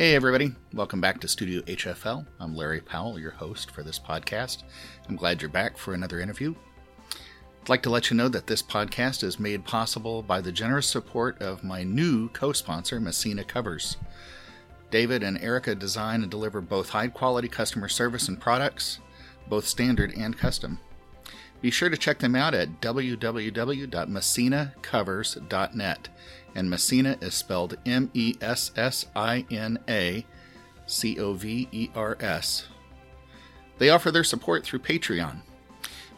Hey, everybody. Welcome back to Studio HFL. I'm Larry Powell, your host for this podcast. I'm glad you're back for another interview. I'd like to let you know that this podcast is made possible by the generous support of my new co sponsor, Messina Covers. David and Erica design and deliver both high quality customer service and products, both standard and custom. Be sure to check them out at www.messinacovers.net and Messina is spelled M E S S I N A C O V E R S. They offer their support through Patreon.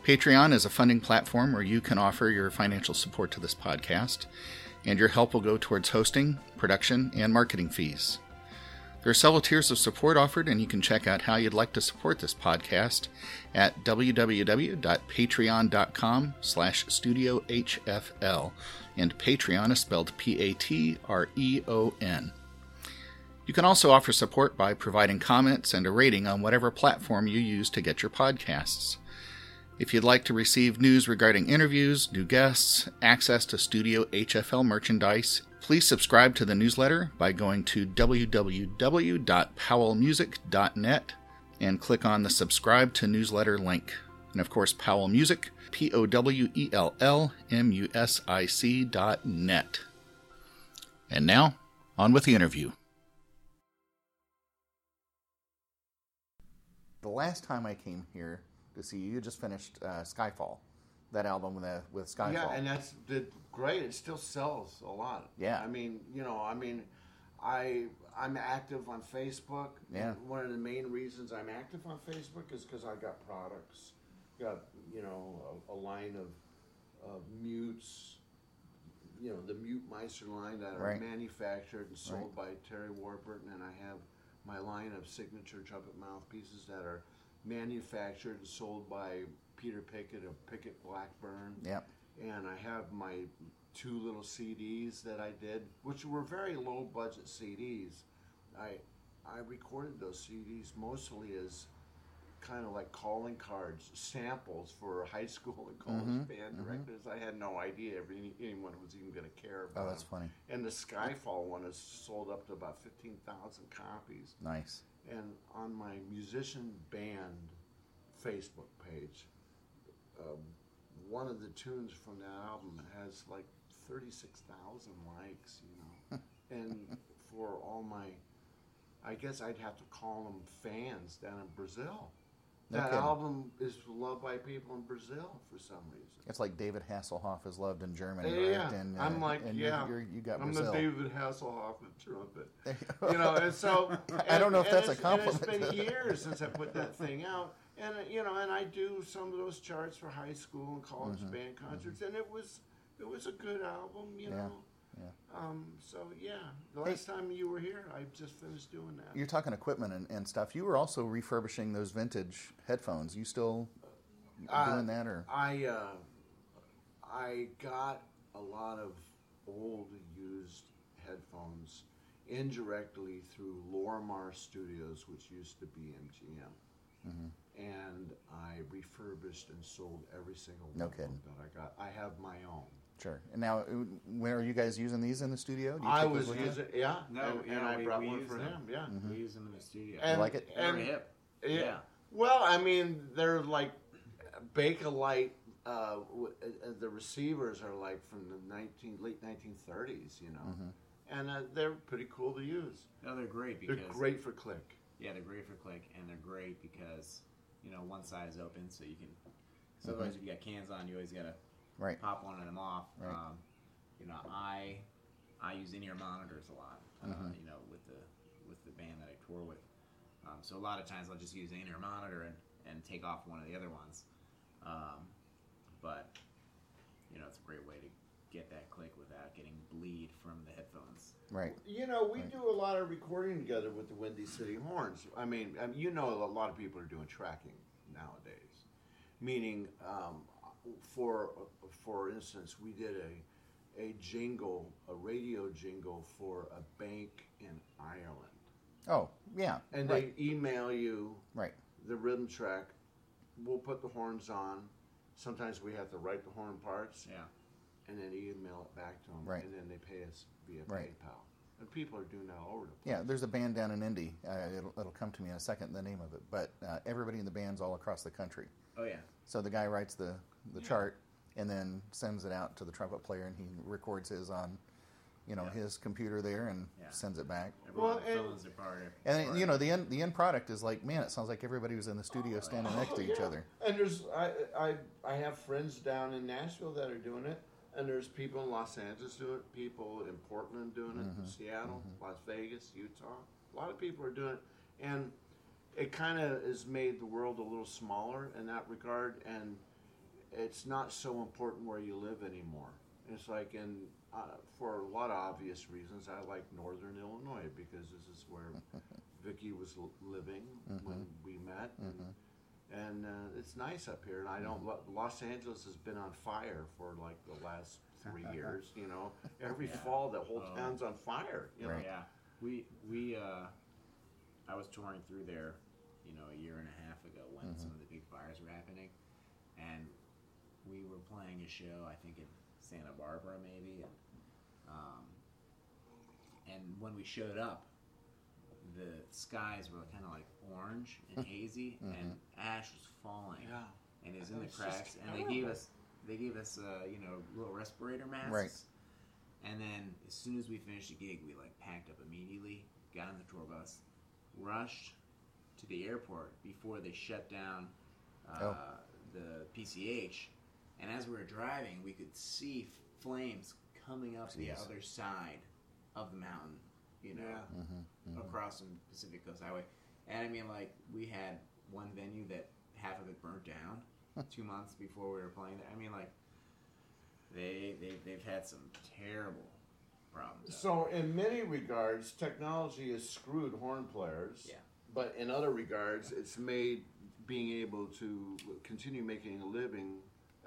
Patreon is a funding platform where you can offer your financial support to this podcast, and your help will go towards hosting, production, and marketing fees. There are several tiers of support offered, and you can check out how you'd like to support this podcast at www.patreon.com slash studiohfl, and Patreon is spelled P-A-T-R-E-O-N. You can also offer support by providing comments and a rating on whatever platform you use to get your podcasts. If you'd like to receive news regarding interviews, new guests, access to Studio HFL merchandise, please subscribe to the newsletter by going to www.powellmusic.net and click on the subscribe to newsletter link. And of course, Powell Music, P O W E L L M U S I C dot net. And now, on with the interview. The last time I came here to see you, you just finished uh, Skyfall, that album with, uh, with Skyfall. Yeah, and that's did great. It still sells a lot. Yeah. I mean, you know, I mean, I I'm active on Facebook. Yeah. One of the main reasons I'm active on Facebook is because I got products, got you know a, a line of of mutes. You know the Mute Meister line that are manufactured and sold by Terry Warburton, and I have my line of signature trumpet mouthpieces that are manufactured and sold by Peter Pickett of Pickett Blackburn Yep. and I have my two little CDs that I did, which were very low budget CDs. I I recorded those CDs mostly as kind of like calling cards, samples for high school and college Mhm, band mhm. directors. I had no idea anyone was even going to care about Oh, that's funny. And the Skyfall one has sold up to about fifteen thousand copies. Nice. And on my musician band Facebook page, um, one of the tunes from that album has like 36,000 likes, you know. and for all my, I guess I'd have to call them fans down in Brazil. That kidding. album is loved by people in Brazil for some reason. It's like David Hasselhoff is loved in Germany, Yeah, right? And, uh, I'm like, and you're- yeah, you're, you got I'm Brazil. the David Hasselhoff of trumpet. you know, and so I don't know if that's a and compliment. it's been years since I put that thing out, and uh, you know, and I do some of those charts for high school and college Mhm, band concerts, and it was it was a good album, you Yeah, know. Yeah. Um, so yeah, the Hey. last time you were here, I just finished doing that. You're talking equipment and, and stuff. You were also refurbishing those vintage headphones. You still Uh, doing that, or I uh, I got a lot of old used headphones indirectly through Lorimar Studios, which used to be MGM. Mhm. And I refurbished and sold every single one kidding. that I got. I have my own. Sure? And now, uh, when are you guys using these in the studio? Do you I was using, yeah, No, and, yeah, and I we- brought we one for them. him. Yeah, Mhm. We use them in the studio. and, like it? They were and- hip. Yeah. Yeah. Well, I mean, they're like Bakelite. Uh, w- uh, the receivers are like from the nineteen late nineteen thirties, you know, Mhm. and uh, they're pretty cool to use. No, they're great They're because great for click. yeah, they're great for click, and they're great because you know one side is open, so you can. Because otherwise, if you got cans on, you always gotta Right. pop one of them off. Right. Um, you know, I I use in-ear monitors a lot. Uh, Mhm. You know, with the with the band that I tour with. Um, so a lot of times I'll just use an in-ear monitor and, and take off one of the other ones. Um, but you know, it's a great way to get that click without getting bleed from the headphones. Right. You know, we Right. do a lot of recording together with the Windy City Horns. I mean, I mean, you know, a lot of people are doing tracking nowadays. Meaning, um, for for instance, we did a a jingle, a radio jingle for a bank in Ireland, Oh, yeah. and right. they email you right. the rhythm track. We'll put the horns on. Sometimes we have to write the horn parts Yeah. and then email it back to them, Right. and then they pay us via Right. PayPal. And people are doing that all over the place. Yeah, there's a band down in Indy. Uh, it'll, it'll come to me in a second, the name of it. But uh, everybody in the band's all across the country. Oh yeah. So the guy writes the, the chart and then sends it out to the trumpet player, and he records his on, you know, Yeah. his computer there and Yeah. sends it back. Everyone Well, and- phones their part. And part. you know, the end the end product is like, man, it sounds like everybody was in the studio standing next to each Yeah. other. And there's I, I I have friends down in Nashville that are doing it, and there's people in Los Angeles doing it, people in Portland doing it, mm-hmm. Seattle, mm-hmm. Las Vegas, Utah. A lot of people are doing it, and it kind of has made the world a little smaller in that regard, and it's not so important where you live anymore. It's like in uh, for a lot of obvious reasons, I like Northern Illinois because this is where Vicky was living when mm-hmm. we met, and, and uh, it's nice up here. And I don't. Lo- Los Angeles has been on fire for like the last three years. You know, every Yeah. fall the whole Oh. town's on fire. You know? Yeah, we we uh, I was touring through there, you know, a year and a half ago when some of the big fires were happening, and we were playing a show I think in Santa Barbara maybe, and um, and when we showed up, the skies were kind of like orange and hazy, and ash was falling, Yeah. and it was in the It's cracks, and they gave us they gave us uh, you know little respirator masks. Right. And then as soon as we finished the gig, we like packed up immediately, got on the tour bus, rushed to the airport before they shut down uh, Oh. the PCH. And as we were driving, we could see flames coming up the other side of the mountain, you know, Yeah. across the Pacific Coast Highway. And I mean, like, we had one venue that half of it burnt down two months before we were playing there. I mean, like, they, they, they've had some terrible problems. So, in many regards, technology has screwed horn players. Yeah. But in other regards, it's made being able to continue making a living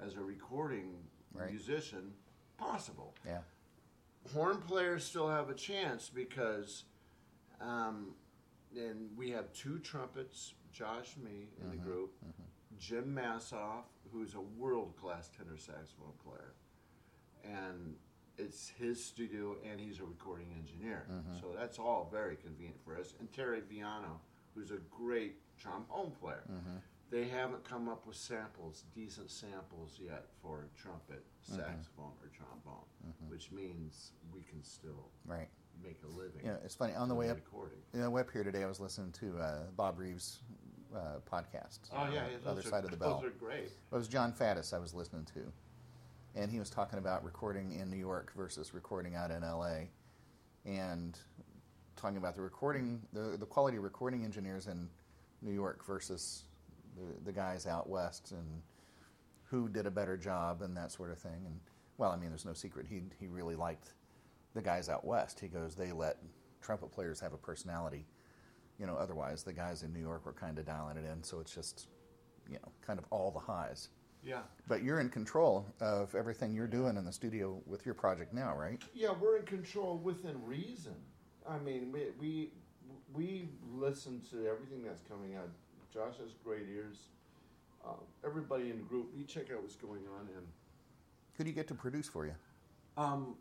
as a recording Right. musician possible. Yeah. Horn players still have a chance because, um, and we have two trumpets, Josh and me in the mm-hmm, group, mm-hmm. Jim Massoth, who's a world class tenor saxophone player, and it's his studio and he's a recording engineer. Mm-hmm. So that's all very convenient for us. And Terry Viano, who's a great trombone player. They haven't come up with samples, decent samples yet for trumpet, saxophone, or trombone, which means we can still Right. Make a living. You know, it's funny. On the way up, recording. you know, way up here today, I was listening to uh, Bob Reeves' uh, podcast. Oh yeah, uh, yeah the other those side of the bell. Those are great. It was Jon Faddis I was listening to, and he was talking about recording in New York versus recording out in L.A. and talking about the recording, the the quality of recording engineers in New York versus the, the guys out west, and who did a better job and that sort of thing. And well, I mean, there's no secret. He he really liked the guys out west. He goes, they let trumpet players have a personality. You know, otherwise the guys in New York were kind of dialing it in. So it's just, you know, kind of all the highs. Yeah. But you're in control of everything you're doing in the studio with your project now, right? Yeah, we're in control within reason. I mean, we we we listen to everything that's coming out. Josh has great ears. Uh, everybody in the group, we check out what's going on, and Who do you get to produce for you? um,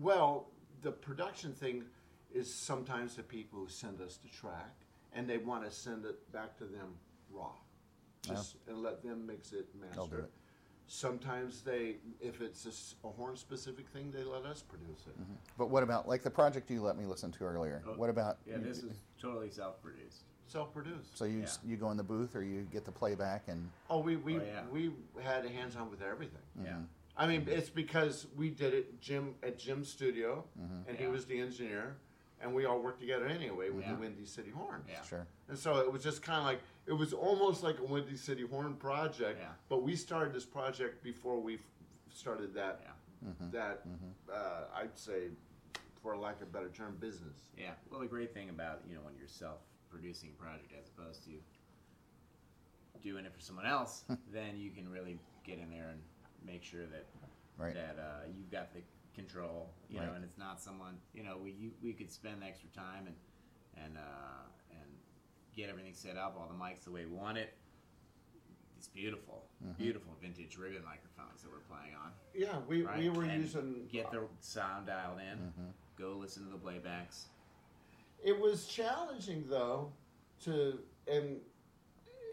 well, the production thing is sometimes the people who send us the track, and they want to send it back to them raw, just and let them mix it, and They'll do master it. Sometimes they, if it's a horn specific thing, they let us produce it. Mm-hmm. But what about like the project you let me listen to earlier? Oh, what about Yeah, this is totally self-produced. Self-produced. so you yeah. you go in the booth or you get the playback and Oh, we we Oh, yeah. we had hands on with everything. Yeah. Mm-hmm. I mean, it's because we did it Jim at Jim's studio, mm-hmm. and he was the engineer, and we all worked together anyway with Yeah. the Windy City Horns. Yeah. sure And so it was just kind of like it was almost like a Windy City Horn project. Yeah. But we started this project before we started that Yeah. Mm-hmm. that mm-hmm. uh, I'd say, for lack of a better term, business. Yeah. Well, the great thing about you know when you're self-producing a project as opposed to doing it for someone else, then you can really get in there and make sure that Right. that uh, you've got the control, you know, and it's not someone you know we you, we could spend the extra time and and uh, and get everything set up, all the mics the way we want it. It's beautiful, beautiful vintage ribbon microphones that we're playing on. Yeah, we, Right? we were And using get the sound dialed in, go listen to the playbacks. It was challenging though to and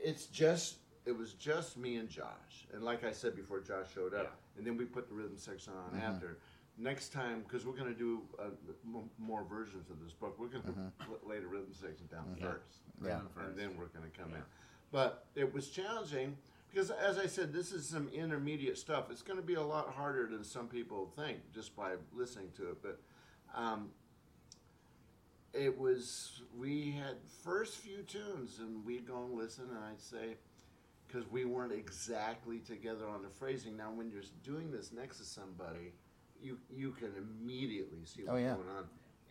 it's just it was just me and Josh. And like I said before Josh showed up Yeah. and then we put the rhythm section on Mm-hmm. after. Next time because we're going to do uh, m- more versions of this book, we're going to lay the rhythm section down Mm-hmm. first. Yeah. Rhythm first. And then we're going to come Yeah. in. But it was challenging because as I said this is some intermediate stuff. It's going to be a lot harder than some people think just by listening to it, but um, it was we had first few tunes and we'd go and listen and i'd say because we weren't exactly together on the phrasing now when you're doing this next to somebody you you can immediately see what's Oh, yeah. going on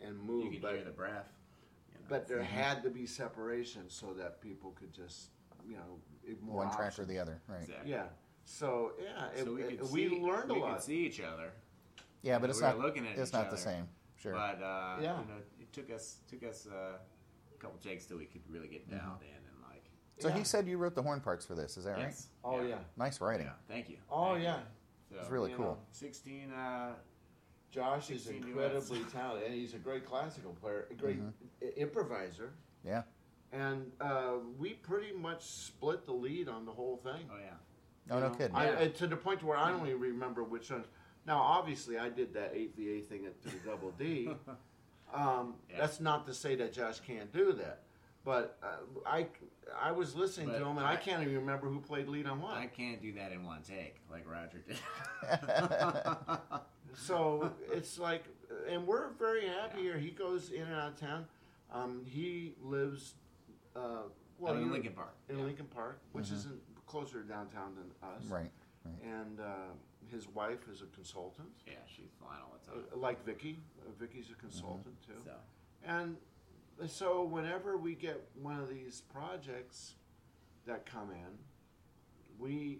and move You can but hear the breath. you know. but there had to be separation so that people could just you know ignore One track or the other, right? Exactly. yeah so yeah it, So we, it- could we learned a we lot could see each other, Yeah, but We it's were not. looking at it's each not the same. Sure. but uh, Yeah. you know, it took us took us uh, a couple takes till we could really get Mm-hmm. dialed in and like. So yeah. he said you wrote the horn parts for this. Is that right? Yes. oh yeah, Nice writing. Yeah. Thank you. oh Thank you. yeah So, It's really cool. know, Sixteen. Uh, Josh is 16 incredibly talented, and he's a great classical player, a great Mm-hmm. i- improviser, Yeah. and uh, we pretty much split the lead on the whole thing. oh yeah. Oh you no kidding. I, Yeah. I- to the point where I don't even remember which ones. Now, obviously, I did that eight VA thing at to the double D. Um, Yeah. That's not to say that Josh can't do that, but uh, I I was listening But to him, and I, I- can't even remember who played lead on what. I can't do that in one take like Roger did. So it's like, and we're very happy Yeah. here. He goes in and out of town. Um, he lives, uh, well, in Lincoln Park. in Yeah. Lincoln Park, which isn't closer to downtown than us. right. And uh, his wife is a consultant, Yeah, she's flying all the uh, time. like Vicky. Uh, Vicky's a consultant too. So And so whenever we get one of these projects that come in, we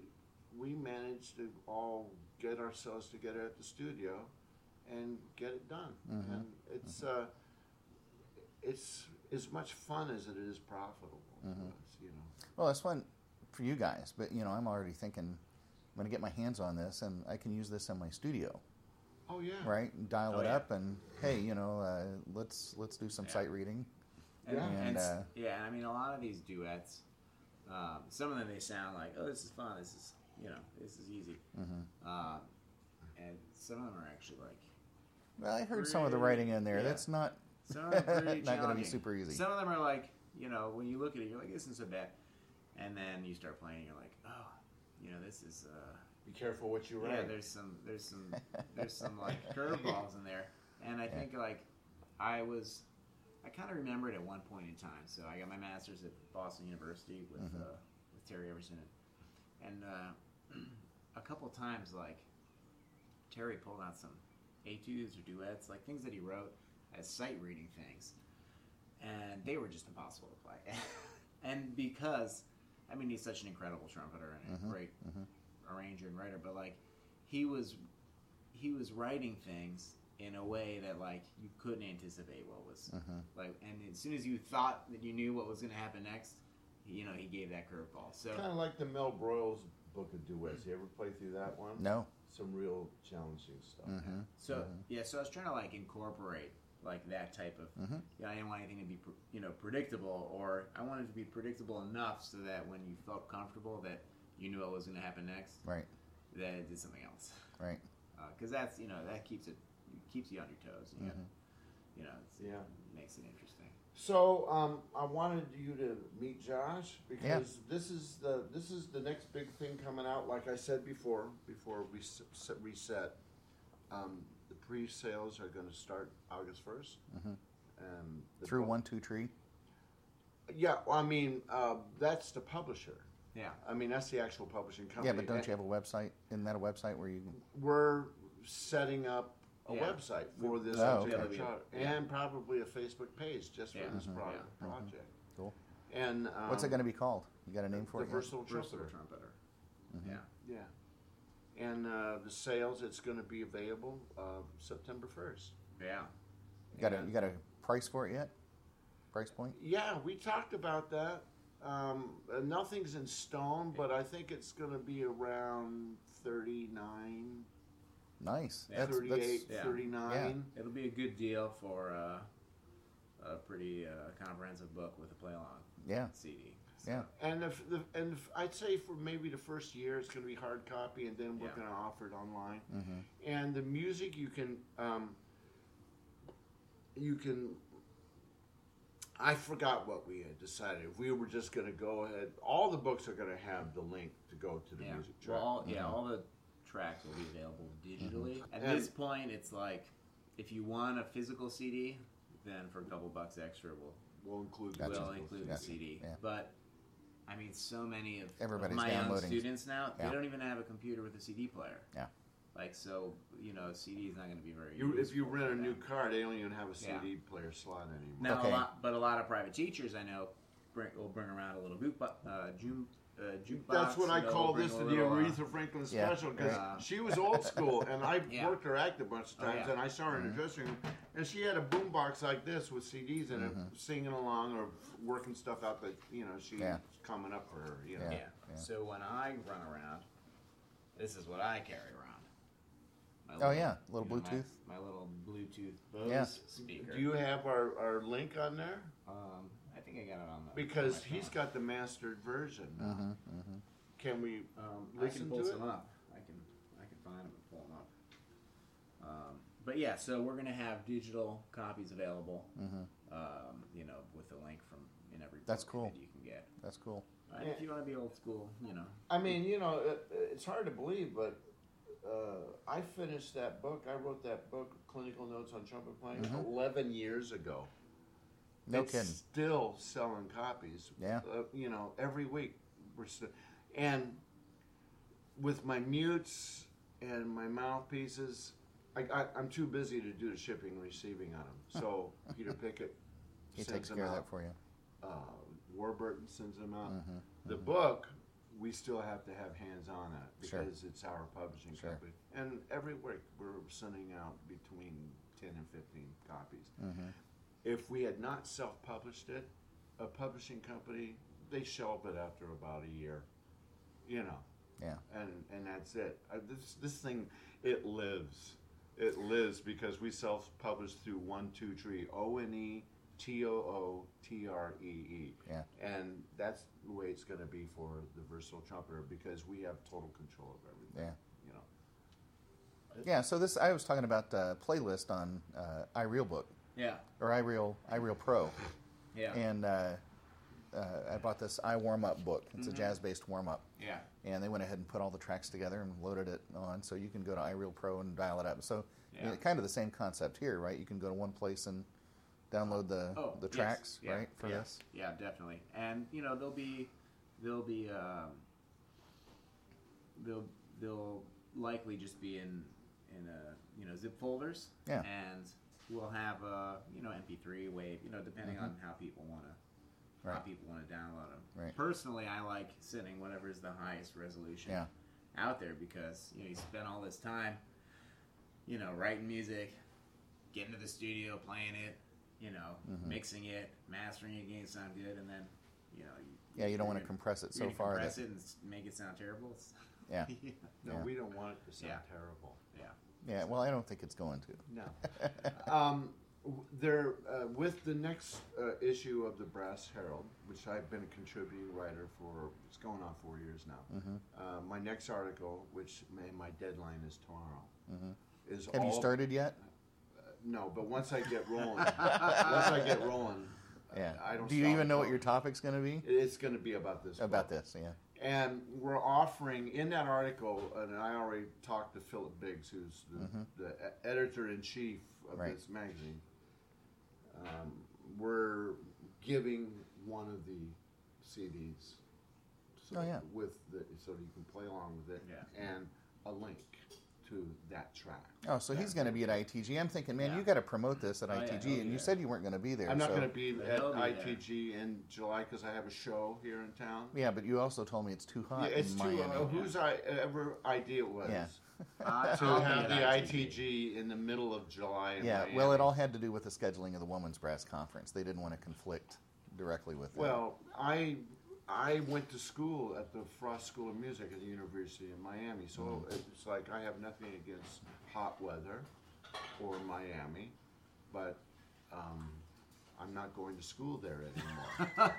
we manage to all get ourselves together at the studio and get it done. Mhm. And it's uh, it's as much fun as it is profitable Mhm. us, you know. Well, it's fun for you guys, but you know, I'm already thinking I'm going to get my hands on this, and I can use this in my studio, Oh yeah. right? Dial Oh, it yeah. up, and hey, you know, uh, let's let's do some Yeah. sight reading. and, Yeah. and, And, uh, yeah, I mean a lot of these duets, um, some of them they sound like oh this is fun, this is you know this is easy, hmm um, and some of them are actually like Well, I heard some of the writing in there. Yeah. That's not some of them are pretty not going to be super easy. Some of them are like you know when you look at it you're like this isn't so bad, and then you start playing you're like oh you know this is. Uh, Be careful what you Yeah, write. there's some there's some there's some like curveballs in there, and I Yeah. think like I was I kind of remembered at one point in time. So I got my master's at Boston University with Mhm. uh, with Terry Everson, and uh, a couple times like Terry pulled out some etudes or duets, like things that he wrote as sight reading things, and they were just impossible to play. and because I mean he's such an incredible trumpeter and a Mhm, great mhm. Arranger and writer, but like he was he was writing things in a way that like you couldn't anticipate what was Mhm. like, and as soon as you thought that you knew what was going to happen next, you know he gave that curveball. So Kind of like the Mel Broiles book of duets. You ever play through that one? No. Some real challenging stuff. hmm so Mhm. yeah, so I was trying to like incorporate like that type of. You know, I didn't want anything to be you know predictable, or I wanted it to be predictable enough so that when you felt comfortable that you knew what was going to happen next, Right. that it did something else. Right. Because that's you know that keeps it keeps you on your toes. You, gotta- Mhm. you know, it's, Yeah. makes it interesting. So um, I wanted you to meet Josh because this is the this is the next big thing coming out. Like I said before, before we s- s- reset, um, the pre-sales are going to start August 1st Mhm. and the Through book- one too tree. Yeah, well, I mean uh, that's the publisher. Yeah. I mean that's the actual publishing company. Yeah, but don't And you have a website? Isn't that a website where you? We're setting up a Yeah. website for this Oh, particular okay. product, Yeah. and probably a Facebook page just for Yeah. this Mhm. product, Yeah. Mhm. project. Cool. And um, What's it going to be called? You got a name for the it? yet? versatile Versatile trumpeter. trumpeter. Mhm. Yeah. Yeah. And uh, the sales, it's going to be available uh, September 1st. Yeah. You got a you got a price for it yet? Price point? Yeah, we talked about that. Um, uh, nothing's in stone, but I think it's going to be around 39 Nice. Yeah. That's, 38 that's yeah. 39 It'll be a good deal for uh, a pretty uh, comprehensive book with a play along yeah, CD. yeah. and if the and if, I'd say for maybe the first year it's going to be hard copy and then we're Yeah. going to offer it online Mm-hmm. and the music you can um, you can I forgot what we had decided. If we were just going to go ahead, all the books are going to have the link to go to the Yeah. music track. Well, all, yeah, all the tracks will be available digitally. Mm-hmm. At And- this point, it's like if you want a physical CD, then for a couple bucks extra, we'll we'll include the Gotcha. we'll include Gotcha. the CD. Yeah. But I mean, so many of, of Everybody's my young downloading. students now, Yeah. they don't even have a computer with a CD player. Yeah. Like so, you know, CD is not going to be very. You, if you rent a new car, they don't even have a Yeah. CD player slot anymore. Now, Okay. a lot, but a lot of private teachers I know bring, will bring around a little boot, uh, ju- uh, jukebox. That's what I call this the uh, Aretha Franklin Yeah, special because right. she was old school and I Yeah. worked her act a bunch of Oh, times yeah. and I saw her in the dressing room and she had a boombox like this with CDs in it, singing along or working stuff out that you know she's Yeah. coming up for her. You know. Yeah. Yeah, yeah. So when I run around, this is what I carry around. My Oh, yeah, little you know, my- Bluetooth. My, little Bluetooth Bose Yeah. speaker. Do you have our, our link on there? Um, I think I got it on the. Because on my he's phone. got the mastered version. now. Mm-hmm, mm-hmm. Can we? Um, I Listen can pull to some it? up. I can I can find them and pull them up. Um, but yeah, so we're gonna have digital copies available. Mm-hmm. Um, you know, with a link from in every. That's book cool. That you can get. That's cool. Uh, If you want to be old school, you know. I mean, you know, it, it's hard to believe, but uh, I finished that book. I wrote that book, Clinical Notes on Trumpet Playing, Mhm. 11 years ago. No it's kidding. Still selling copies. Yeah. Uh, you know, every week we're still, and with my mutes and my mouthpieces, I, I, I'm too busy to do the shipping and receiving on them. So Peter Pickett He takes care of that for you. Uh, Warburton sends them out. Mhm, The mhm. book, we still have to have hands on it Sure. because it's our publishing Sure. company. And every week we're sending out between 10 and 15 copies. Mhm. If we had not self published it, a publishing company, they shelve it after about a year, you know, Yeah. and, and that's it. Uh, this, this thing, it lives. It lives because we self publish through One Too Tree, O N E T O O T R E E. Yeah. And that's the way it's going to be for the versatile trumpeter because we have total control of everything. Yeah. You know. Yeah. So this, I was talking about uh, playlist on uh, iRealBook Yeah. or iReal iReal Pro, Yeah. and uh, uh, I bought this i warm up book. It's Mhm. a jazz based warm up, yeah. and they went ahead and put all the tracks together and loaded it on. So you can go to iReal Pro and dial it up. So I mean, Yeah. kind of the same concept here, right? You can go to one place and download the Oh, the yes, tracks, yeah, right, for yeah, this. Yeah, definitely. And you know, they'll be they'll be um, they'll they'll likely just be in in a you know zip folders. Yeah. And we'll have a you know MP3 wave, you know, depending on how people want to how Mm-hmm. People want to download them. Right. Personally, I like sending whatever is the highest resolution Yeah. out there because you know you spend all this time, you know, writing music, getting to the studio, playing it, you know, Mhm. mixing it, mastering it, getting it sound good, and then you know, you, Yeah, you don't want to compress it you're so far. compress That, it and make it sound terrible. It's- yeah, yeah, No, Yeah. we don't want it to sound Yeah. terrible. yeah. yeah. Well, I don't think it's going to. No. um, w- there, uh, with the next uh, issue of the Brass Herald, which I've been a contributing writer for, it's going on four years now. Mm-hmm. Uh, my next article, which may, my deadline is tomorrow, hmm is Have you started yet? No, but once I get rolling, once I get rolling, Yeah. I don't. Do you even know what your topic's going to be? It's going to be about this. About book. this, yeah. And we're offering in that article, and I already talked to Philip Biggs, who's the, Mhm. the e- editor in chief of Right. this magazine. Um, we're giving one of the CDs. So Oh, yeah. With the so you can play along with it, Yeah. and a link to that track. Oh, so he's going to be at ITG. I'm thinking, man, Yeah. you got to promote this at Oh, yeah, ITG, he'll and be you there. said you weren't going to be there. I'm not so- going to be at he'll be there. ITG in July because I have a show here in town. Yeah, but you also told me it's too hot Yeah, it's in too. Miami. Uh, whose I, ever idea it was Yeah. Uh, to I'll be have at the ITG. ITG in the middle of July. In yeah, Miami. well, it all had to do with the scheduling of the Women's Brass Conference. They didn't want to conflict directly with it. Well, I I went to school at the Frost School of Music at the University of Miami, so Mm-hmm. it's like I have nothing against hot weather or Miami, but um, I'm not going to school there anymore.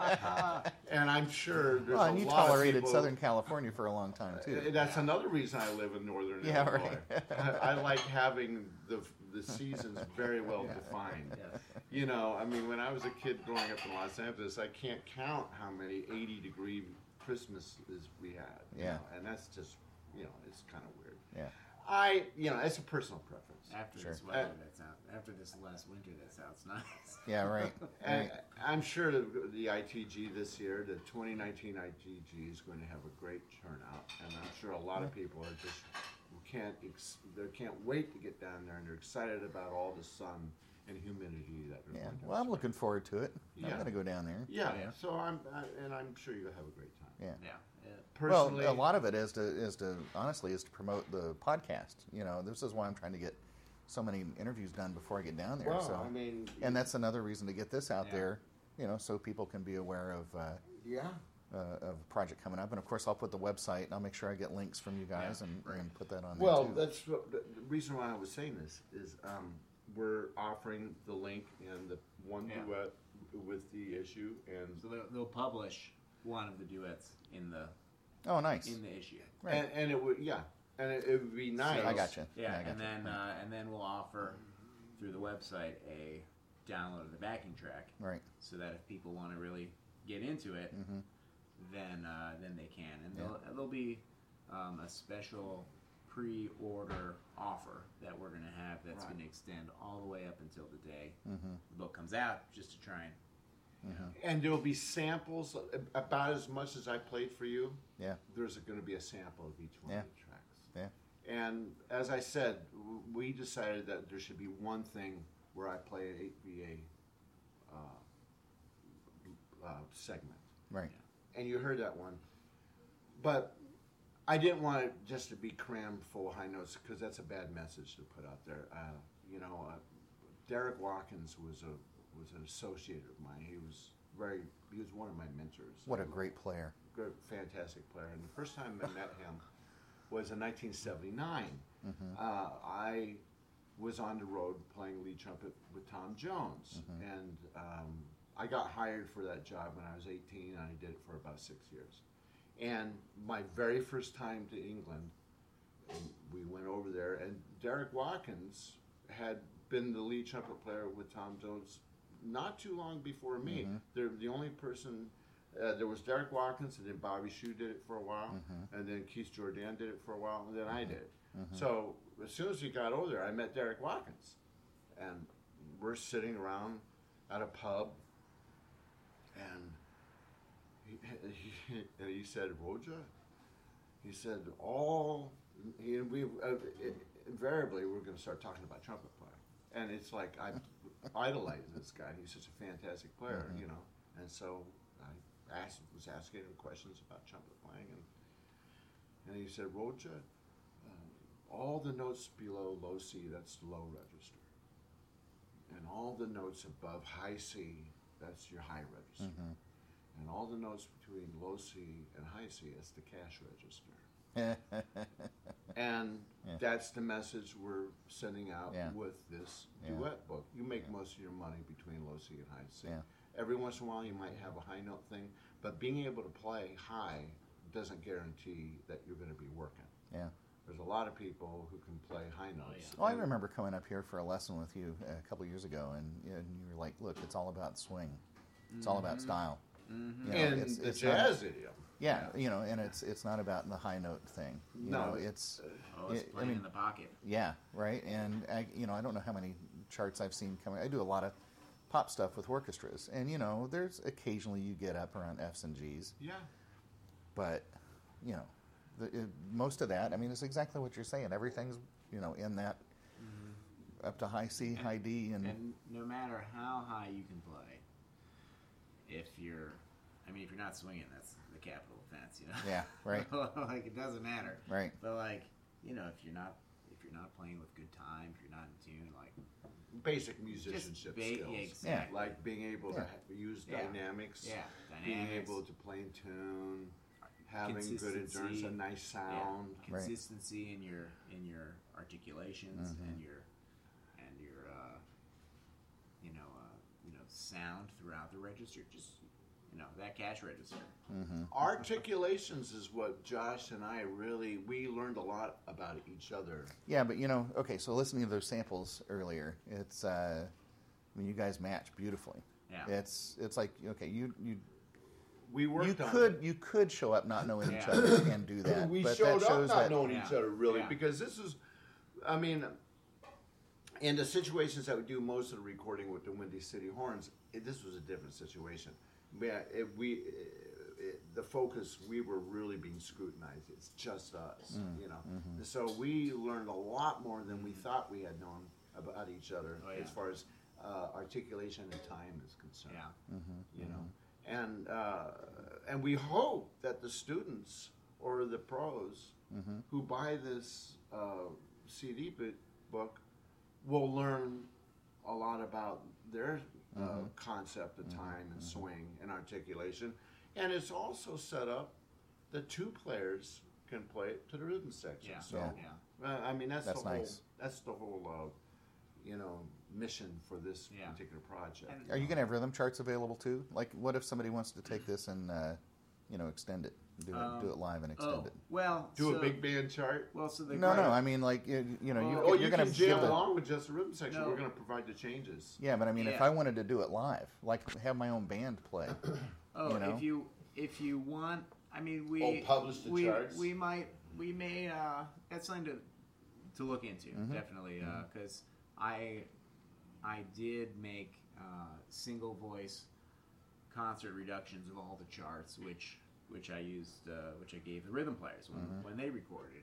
and I'm sure there's Well, a and you lot of tolerated people- Southern California for a long time too. Uh, That's another reason I live in Northern Yeah, Illinois. right. I, I like having the the seasons very well defined. Yes. You know, I mean, when I was a kid growing up in Los Angeles, I can't count how many 80 degree Christmases we had. Yeah. know, and that's just, you know, it's kind of weird. Yeah. I, you know, it's a personal preference. After Sure. this weather, that sounds. After this last winter, that sounds nice. Yeah, right. And right. I'm sure the, the ITG this year, the 2019 ITG, is going to have a great turnout, and I'm sure a lot of people are just can't ex- they can't wait to get down there, and they're excited about all the sun and humidity that they're Yeah. going to Well, I'm looking forward to it. I'm going to go down there. Yeah, yeah. so I'm, I, and I'm sure you'll have a great time. Yeah. Yeah. yeah. Personally, Well, a lot of it is to is to honestly is to promote the podcast. You know, this is why I'm trying to get so many interviews done before I get down there. Well, so, I mean, and that's another reason to get this out Yeah. there. You know, so people can be aware of uh, yeah. Uh, of a project coming up. And of course, I'll put the website. and I'll make sure I get links from you guys Yeah, and, right. and put that on Well, there too. that's what, the the reason why I was saying this is um, we're offering the link and the one Yeah. duet with the issue, and So they'll, they'll publish one of the duets in the oh, nice. in the issue. Right. and, and it would yeah, and it, it would be nice. I got you. Yeah, I got and you. then uh, and then we'll offer through the website a download of the backing track, right. so that if people want to really get into it, hmm then uh, then they can, and there'll, there'll be um, a special pre-order offer that we're going to have that's Right. going to extend all the way up until the day hmm the book comes out, just to try and And there will be samples uh, about as much as I played for you. Yeah. There's going to be a sample of each one Yeah. of the tracks. Yeah. And as I said, we decided that there should be one thing where I play an 8VA uh, uh, segment. Right. And you heard that one. But I didn't want it just to be crammed full of high notes because that's a bad message to put out there. Uh, you know, uh, Derek Watkins was a was an associate of mine. He was very he was one of my mentors. What a great player. good, fantastic player. And the first time I met him was in 1979. Uh, I was on the road playing lead trumpet with Tom Jones, and um, I got hired for that job when I was 18, and I did it for about six years. And my very first time to England, we went over there, and Derek Watkins had been the lead trumpet player with Tom Jones not too long before me. Mm-hmm. They're the only person. Uh, there was Derek Watkins, and then Bobby Shew did it for a while, mm-hmm. and then Keith Jordan did it for a while, and then I mm-hmm. did it. So as soon as we got over there, I met Derek Watkins, and we're sitting around at a pub, and he, he, and he said, "Roja," he said, "all." He, we uh, invariably we're going to start talking about trumpet playing, and it's like I idolize this guy. He's such a fantastic player, you know. And so I asked, was asking him questions about trumpet playing, and and he said, "Roja, uh, all the notes below low C, that's low register, and all the notes above high C, that's your high register." Mm-hmm. And all the notes between low C and high C, is the cash register. And Yeah. that's the message we're sending out Yeah. with this Yeah. duet book. You make most of your money between low C and high C. Every once in a while, you might have a high note thing, but being able to play high doesn't guarantee that you're going to be working. yeah. There's a lot of people who can play high oh, notes. Oh, I remember coming up here for a lesson with you uh, a couple years ago, and, and you were like, "Look, it's all about swing. It's all about mm-hmm. style." Mm-hmm. You know, And it's- the it's not- jazz idiom. yeah, you know, and it's it's not about the high note thing. You No, know, it's oh, it's Yeah, I playing mean- in the pocket. yeah, right. And I, you know, I don't know how many charts I've seen coming. I do a lot of pop stuff with orchestras, and you know, there's occasionally you get up around Fs and Gs, Yeah. but you know, the, it, most of that, I mean, it's exactly what you're saying. Everything's you know in that mm-hmm. up to high C, high D, and, And no matter how high you can play, if you're, I mean, if you're not swinging, that's the capital offense, you know. yeah, right, like it doesn't matter. right. But like, you know, if you're not, if you're not playing with good time, if you're not in tune, like Basic musicianship ba- skills. yeah, exactly. Like being able to Yeah. ha- use Yeah. dynamics, Yeah, being able to play in tune, having good endurance, a nice sound. Yeah, consistency in your in your articulations Mm-hmm. and your and your uh, you know uh, you know sound throughout the register. Just you know that cash register. Articulations is what Josh and I really we learned a lot about each other. Yeah, but you know, okay. So listening to those samples earlier, it's. Uh, I mean, you guys match beautifully. Yeah. It's it's like okay, you you We worked you on could it. you could show up not knowing each other and do that. we but showed that up shows not that, knowing Yeah. each other really Yeah. because this is, I mean, in the situations that we do most of the recording with the Windy City Horns, it, this was a different situation. Yeah, it, we it, the focus we were really being scrutinized. It's just us, Mm, you know. mm-hmm. So we learned a lot more than we thought we had known about each other Oh, yeah. as far as uh, articulation and time is concerned Yeah. you know and uh, and we hope that the students or the pros who buy this uh, CD book will learn a lot about their uh, concept of time and swing and articulation and it's also set up that two players can play it to the rhythm section Yeah. so Yeah. uh, I mean that's, That's the whole nice. that's the whole uh, you know mission for this Yeah. particular project And- Are you going to have rhythm charts available too? Like, what if somebody wants to take this and uh, you know extend it, do it, Um, do it live and extend Oh it? well, do so- a big band chart Well, so the No, no. I mean, like you, you know, you, oh, you're you going can to jam along with just the rhythm section. No. We're going to provide the changes. Yeah, but I mean, if Yeah. I wanted to do it live, like have my own band play, Oh, you know? if you if you want, I mean, we Oh, publish the we, charts? We might we may uh, that's something to to look into Mm-hmm. definitely because I I did make uh, single voice concert reductions of all the charts, which which I used uh, which I gave the rhythm players when Mm-hmm. when they recorded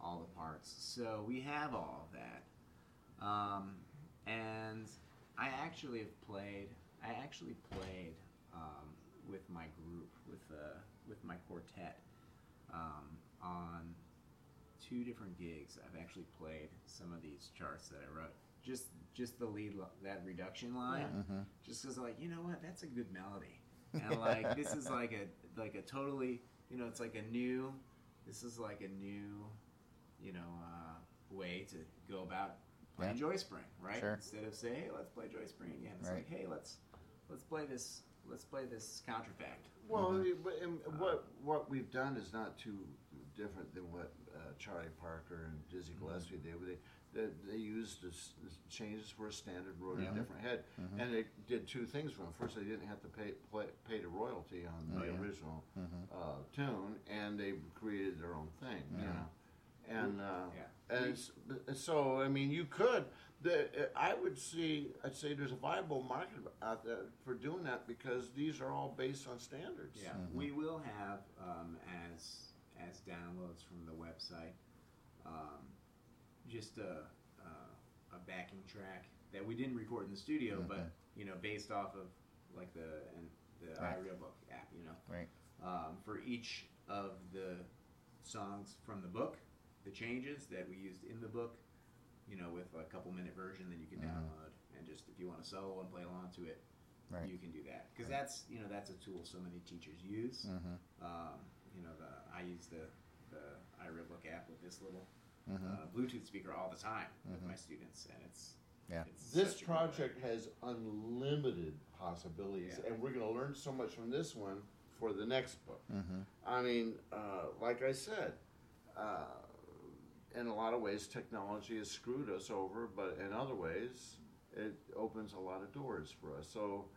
all the parts. So we have all of that. Um, and I actually have played. I actually played um, with my group, with uh, with my quartet, um, on two different gigs. I've actually played some of these charts that I wrote. Just just the lead li- that reduction line. Just because like you know what, that's a good melody, and like this is like a like a totally you know it's like a new. This is like a new, you know, uh, way to go about playing Yeah. Joy Spring, right? Sure. Instead of say, hey, let's play Joy Spring again. It's Right. like, hey, let's let's play this let's play this contrafact. Well, Mm-hmm. but- and what what we've done is not too different than what uh, Charlie Parker and Dizzy Mm-hmm. Gillespie did. They, they, they used this, this changes for a standard wrote Yeah. a different head, Mm-hmm. and they did two things for them. First, they didn't have to pay play, pay the royalty on the Oh, yeah. original Mm-hmm. uh, tune, and they created their own thing. You know. And uh, Yeah. and s- so I mean you could the I would see I'd say there's a viable market out there for doing that because these are all based on standards. Yeah, we will have um, as as downloads from the website, um, just a, a a backing track that we didn't record in the studio, Okay. but you know, based off of like the and the Right. iRealBook app, you know, right? um, for each of the songs from the book, the changes that we used in the book, you know, with a couple minute version that you can Mhm. download, and just if you want to solo and play along to it, Right. you can do that because that's you know that's a tool so many teachers use. Mhm. Um, you know, the I use the the iRealBook app with this little Mhm. uh, Bluetooth speaker all the time with Mhm. my students, and it's Yeah. It's This such a project has unlimited possibilities, Yeah. and we're going to learn so much from this one for the next book. Mm-hmm. I mean, uh, like I said, uh, in a lot of ways, technology has screwed us over, but in other ways, it opens a lot of doors for us. So,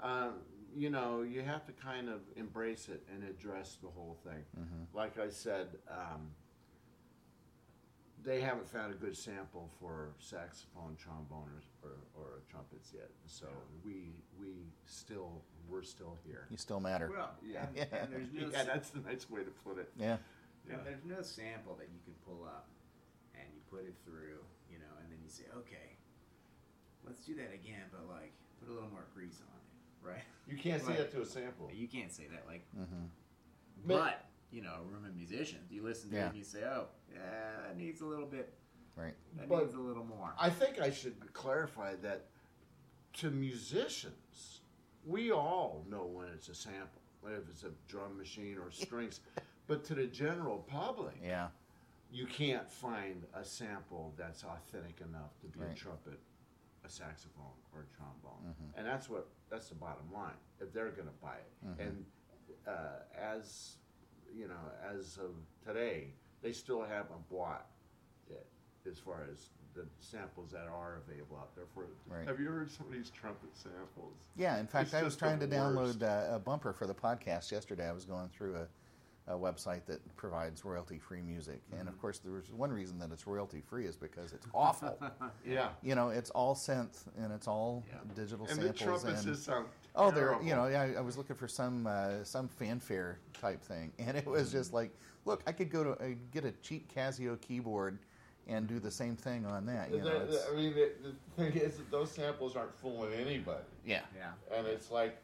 um, you know, you have to kind of embrace it and address the whole thing. Like I said, um, they haven't found a good sample for saxophone, trombone, or, or, or trumpets yet. So we we still we're still here. You still matter. Well, Yeah. and, and there's no Yeah, that's the nice way to put it. yeah. And there's no sample that you can pull up and you put it through, you know, and then you say, okay, let's do that again, but like put a little more grease on it, right? You can't say that to a sample. You can't say that, like, Mm-hmm. but you know, a room of musicians, you listen to Yeah. it and you say, oh, yeah, that needs a little bit, Right. That But- needs a little more. I think I should clarify that to musicians, we all know when it's a sample, if it's a drum machine or strings. but to the general public, Yeah. you can't find a sample that's authentic enough to be a trumpet, a saxophone, or a trombone. Mm-hmm. And that's what that's the bottom line. If they're going to buy it, Mm-hmm. and uh, as you know, as of today, they still haven't bought it as far as the samples that are available out there. For Right. have you heard some of these trumpet samples? Yeah, in fact, It's I was trying to worst. download uh, a bumper for the podcast yesterday. I was going through a, a website that provides royalty free music. And Mm-hmm. of course, there's one reason that it's royalty free is because it's awful. Yeah. you know, it's all synth and it's all Yeah. digital And the samples. trumpets and, just sound oh, they're, you know, yeah, I was looking for some uh, some fanfare type thing. And it was just like, look, I could go to uh, get a cheap Casio keyboard and do the same thing on that. You know, The- the- it's- I mean, the, the thing is that those samples aren't fooling anybody, yeah. yeah. and it's like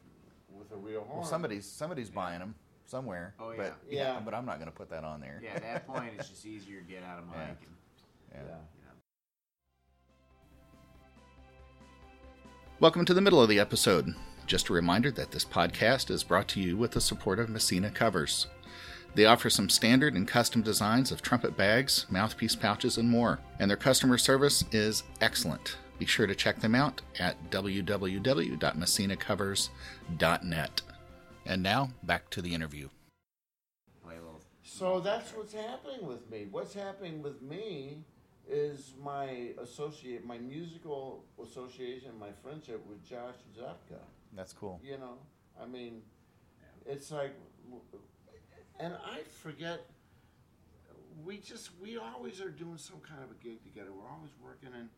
with a real horn. Well, somebody's somebody's buying them somewhere. Oh, But yeah. Yeah. But I'm not going to put that on there. Yeah, at that point, it's just easier to get out of mic. Yeah. And, Yeah. Yeah. you know. Welcome to the middle of the episode. Just a reminder that this podcast is brought to you with the support of Messina Covers. They offer some standard and custom designs of trumpet bags, mouthpiece pouches, and more, and their customer service is excellent. Be sure to check them out at www.messinacovers.net. And now, back to the interview. Play a little. So that's what's happening with me. What's happening with me is my associate, my musical association, my friendship with Josh Rzepka. That's cool. You know, I mean, it's like, and I forget. We just we always are doing some kind of a gig together. We're always working and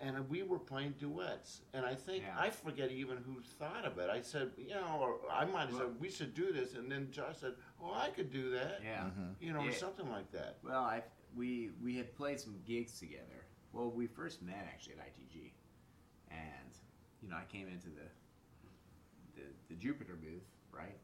and we were playing duets. And I think Yeah. I forget even who thought of it. I said, you know, or I might have said we should do this, and then Josh said, oh, I could do that. Yeah. Mm-hmm. You know, or Yeah. something like that. Well, I we we had played some gigs together. Well, we first met actually at ITG, and you know I came into the the, the Jupiter booth, right?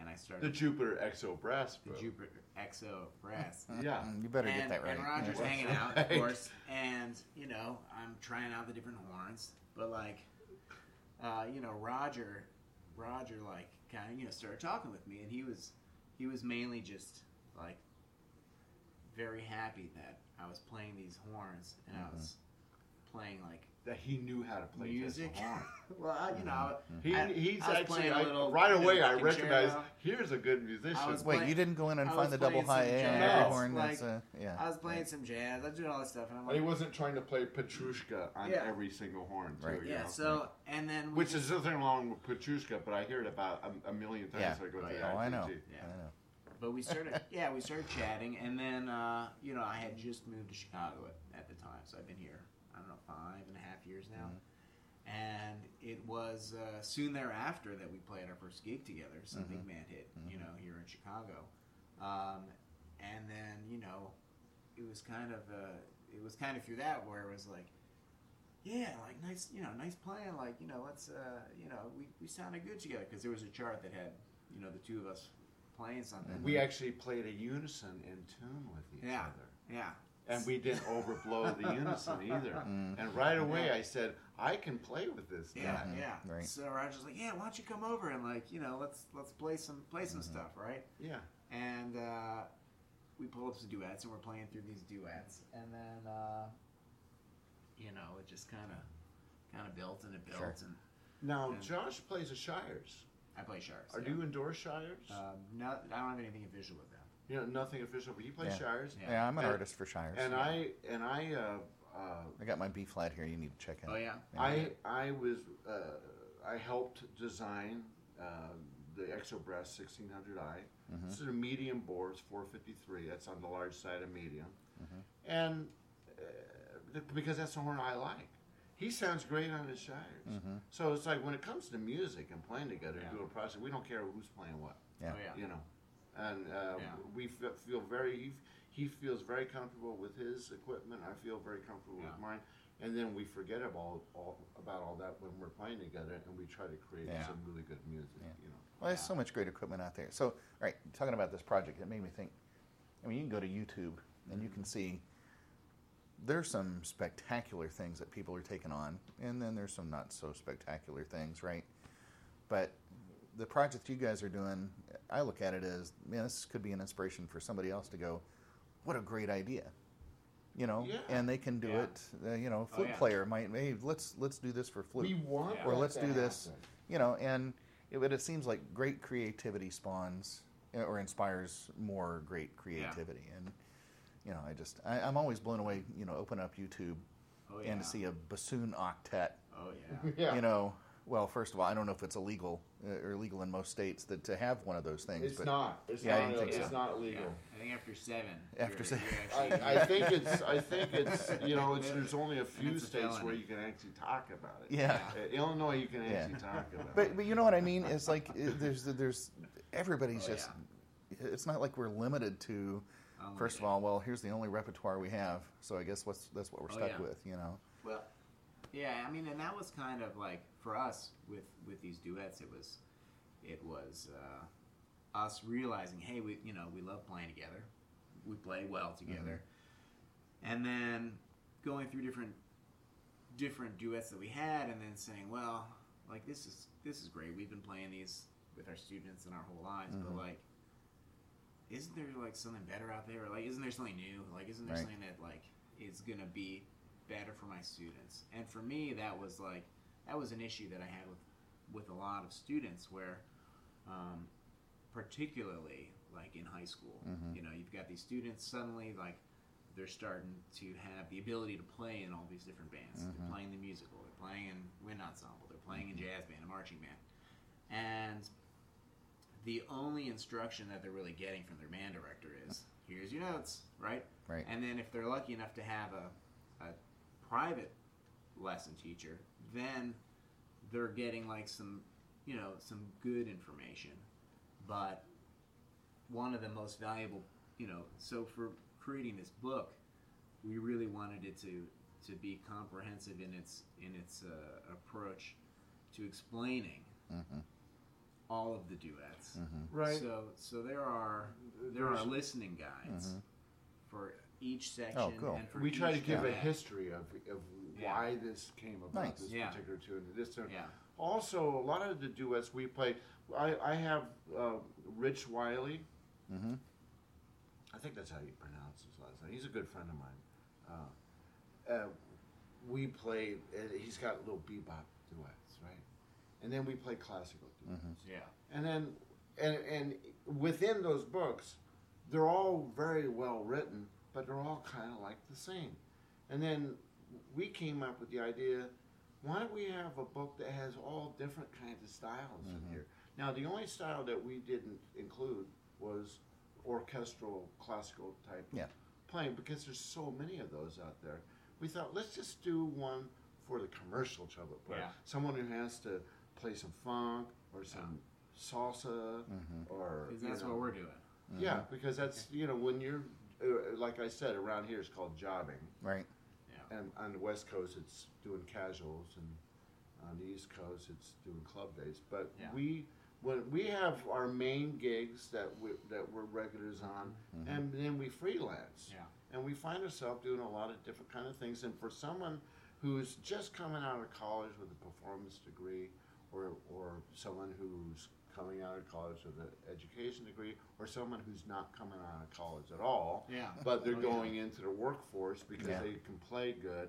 And I started The Jupiter XO Brass. the Bro. Jupiter XO brass. Yeah. You better and, get that right. And Roger's Yeah. hanging out, of course, and you know I'm trying out the different horns, but like, uh, you know Roger, Roger like kind of you know started talking with me, and he was he was mainly just like very happy that I was playing these horns and I was playing like That he knew how to play music. well, I, you know, He, I- he's I was actually playing a I- little, right away. I recognize here's a good musician. Wait, play- you didn't go in and find the double high A on jazz, every horn. That's like, uh, yeah. I was playing some jazz. I was doing all this stuff, and I'm And he wasn't trying to play Petrushka on Yeah. every single horn, too. Right. yeah. know? So and then Which just- is nothing wrong with Petrushka, but I hear it about a, a million times. Yeah. So I go Oh, the yeah. Oh, I know. Yeah. I know. But we started, yeah, we started chatting, and then uh, you know I had just moved to Chicago at, at the time, so I've been here I don't know five and a half years now, and it was uh, soon thereafter that we played our first gig together. Some big man hit, you know, here in Chicago, um, and then you know it was kind of uh, it was kind of through that where it was like. Yeah, like nice, you know, nice playing. Like you know, let's, uh, you know, we, we sounded good together because there was a chart that had, you know, the two of us playing something. We actually played a unison in tune with each Yeah. other. Yeah. And we didn't overblow the unison either. Mm. And right away Yeah. I said, I can play with this Yeah, now. yeah. Right. So Roger's like, yeah, why don't you come over and like, you know, let's let's play some play some stuff, right? Yeah. And uh, we pull up some duets and we're playing through these duets, and then uh, you know it just kind of kind of built and it built, Sure. and Now, Yeah. Josh plays the Shires. I play Shires. Are yeah. you endorse Shires? Um, no, I don't have anything official with them. you know, nothing official, but you play Yeah. Shires. Yeah. Yeah, I'm an And- artist for Shires. And I and I uh, uh, I got my B flat here. You need to check out. Oh yeah. I I was uh, I helped design uh, the XO Brass 1600i. Mm-hmm. This is a medium bore. It's 453. That's on the large side of medium, Mm-hmm. and uh, because that's the horn I like. He sounds great on his Shires. Mm-hmm. So it's like when it comes to music and playing together and Yeah. doing a project, we don't care who's playing what. Yeah. Oh yeah. You know, and uh, Yeah. we feel very. He, he feels very comfortable with his equipment. I feel very comfortable with mine. And then we forget about all, all about all that when we're playing together, and we try to create Yeah. some really good music. Yeah. You know. Well, there's so much great equipment out there. So, all right, talking about this project, it made me think. I mean, you can go to YouTube and you can see there's some spectacular things that people are taking on, and then there's some not so spectacular things, right? But the project you guys are doing, I look at it as, man, this could be an inspiration for somebody else to go, what a great idea, you know, Yeah. and they can do Yeah. it. Uh, you know, Oh, flute yeah. player might, hey, let's let's do this for flute We want Yeah. or let's do this, happen. you know, and it, but it seems like great creativity spawns uh, or inspires more great creativity, and you know, I just I, I'm always blown away, you know, open up YouTube Oh yeah. and to see a bassoon octet, Oh yeah. Yeah. you know. Well, first of all, I don't know if it's illegal uh, or legal in most states that to have one of those things. It's but not. It's Yeah, I not. didn't think it's so. not Yeah. legal. I think after seven. After you're- seven. you're I, I think it's. I think it's. You know, it's, there's only a few it's a states where you can actually talk about it. Yeah. Uh, Illinois, you can Yeah. actually talk about But it. but you know what I mean? It's like uh, there's there's everybody's Oh, just. It's not like we're limited to. Unlimited. First of all, well, here's the only repertoire we have, so I guess what's that's what we're Oh, stuck yeah. with, you know. Well, yeah, I mean, and that was kind of like for us with with these duets. It was, it was uh, us realizing, hey, we you know we love playing together, we play well together, and then going through different different duets that we had, and then saying, well, like this is this is great. We've been playing these with our students in our whole lives, but like. Isn't there like something better out there? Or, Like, isn't there something new? Like, isn't there Right. something that like is gonna be better for my students. And for me, that was like that was an issue that I had with with a lot of students, where um, particularly like in high school, Mhm. you know, you've got these students suddenly like they're starting to have the ability to play in all these different bands. Mhm. They're playing the musical, they're playing in wind ensemble, they're playing in jazz band, a marching band, and the only instruction that they're really getting from their band director is here's your notes, right? Right. And then if they're lucky enough to have a, a private lesson teacher, then they're getting like some, you know, some good information. But one of the most valuable, you know, so for creating this book, we really wanted it to to be comprehensive in its in its uh, approach to explaining Mm-hmm. All of the duets. Mm-hmm. Right. So so there are there are listening guides Mhm. for each section. Oh, cool. And for we try to each give a history of, of Yeah. why this came about, Nice. this Yeah. particular tune. This tune. Yeah. Also, a lot of the duets we play, I, I have uh, Rich Wiley. Mm-hmm. I think that's how you pronounce his last name. He's a good friend of mine. Uh, uh, we play, uh, he's got a little bebop duets, right? And then we play classical duets. Mm-hmm. Yeah. And then, and, and within those books, they're all very well written, but they're all kind of like the same. And then we came up with the idea why don't we have a book that has all different kinds of styles Mhm. in here? Now, the only style that we didn't include was orchestral, classical type Yeah. playing because there's so many of those out there. We thought let's just do one for the commercial trumpet player, Yeah. someone who has to play some funk or some salsa Mhm. or that's know- what we're doing. yeah, because that's you know when you're uh, like I said around here it's called jobbing, Right. Yeah. and on the West Coast it's doing casuals, and on the East Coast it's doing club days. But Yeah. we when we have our main gigs that we that we're regulars on, Mhm. and then we freelance Yeah. and we find ourselves doing a lot of different kind of things. And for someone who's just coming out of college with a performance degree, or or someone who's coming out of college with an education degree, or someone who's not coming out of college at all, Yeah. but they're Oh, yeah. going into the workforce because Yeah. they can play good.